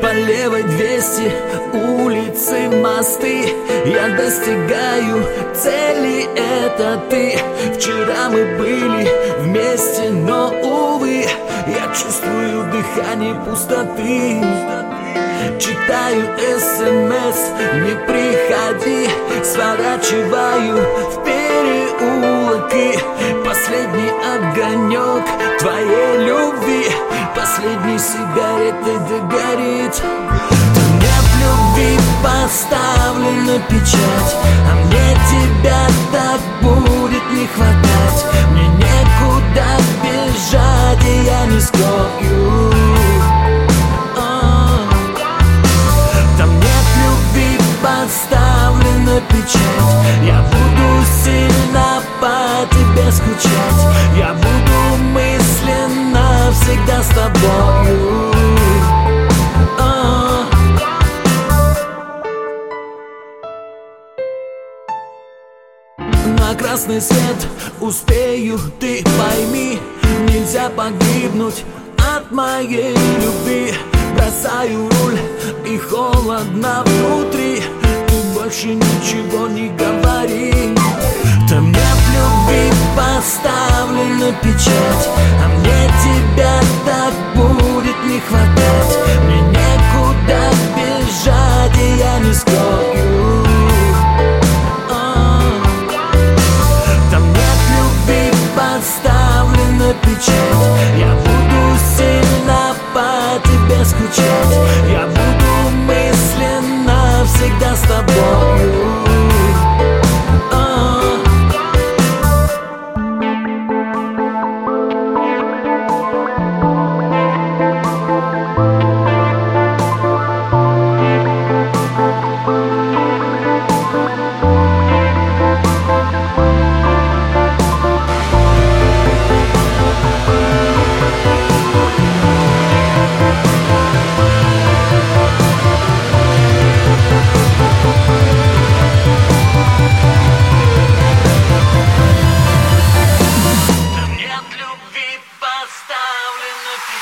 По левой 200 улицы, мосты. Я достигаю цели, это ты. Вчера мы были вместе, но, увы Я чувствую дыхание пустоты. Читаю СМС, не приходи. Сворачиваю в переулок и Последний огонек твоей любви. Последней сигаретой догорит Нет любви поставлена печать А мне тебя так будет не хватать На красный свет. Успею, ты пойми Нельзя погибнуть от моей любви. Бросаю руль и холодно внутри. Ты больше ничего не говори. Там нет любви поставлена печать. А мне тебя так будет не хватать. Мне некуда бежать, и я не скрою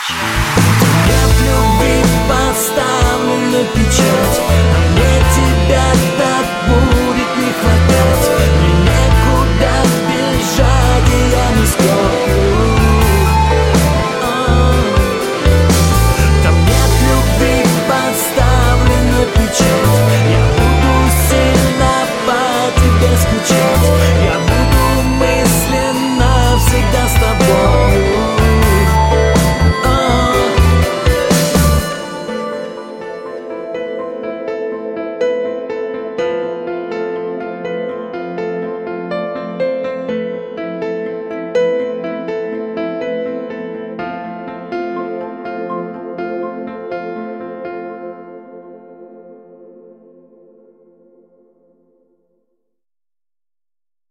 поставлена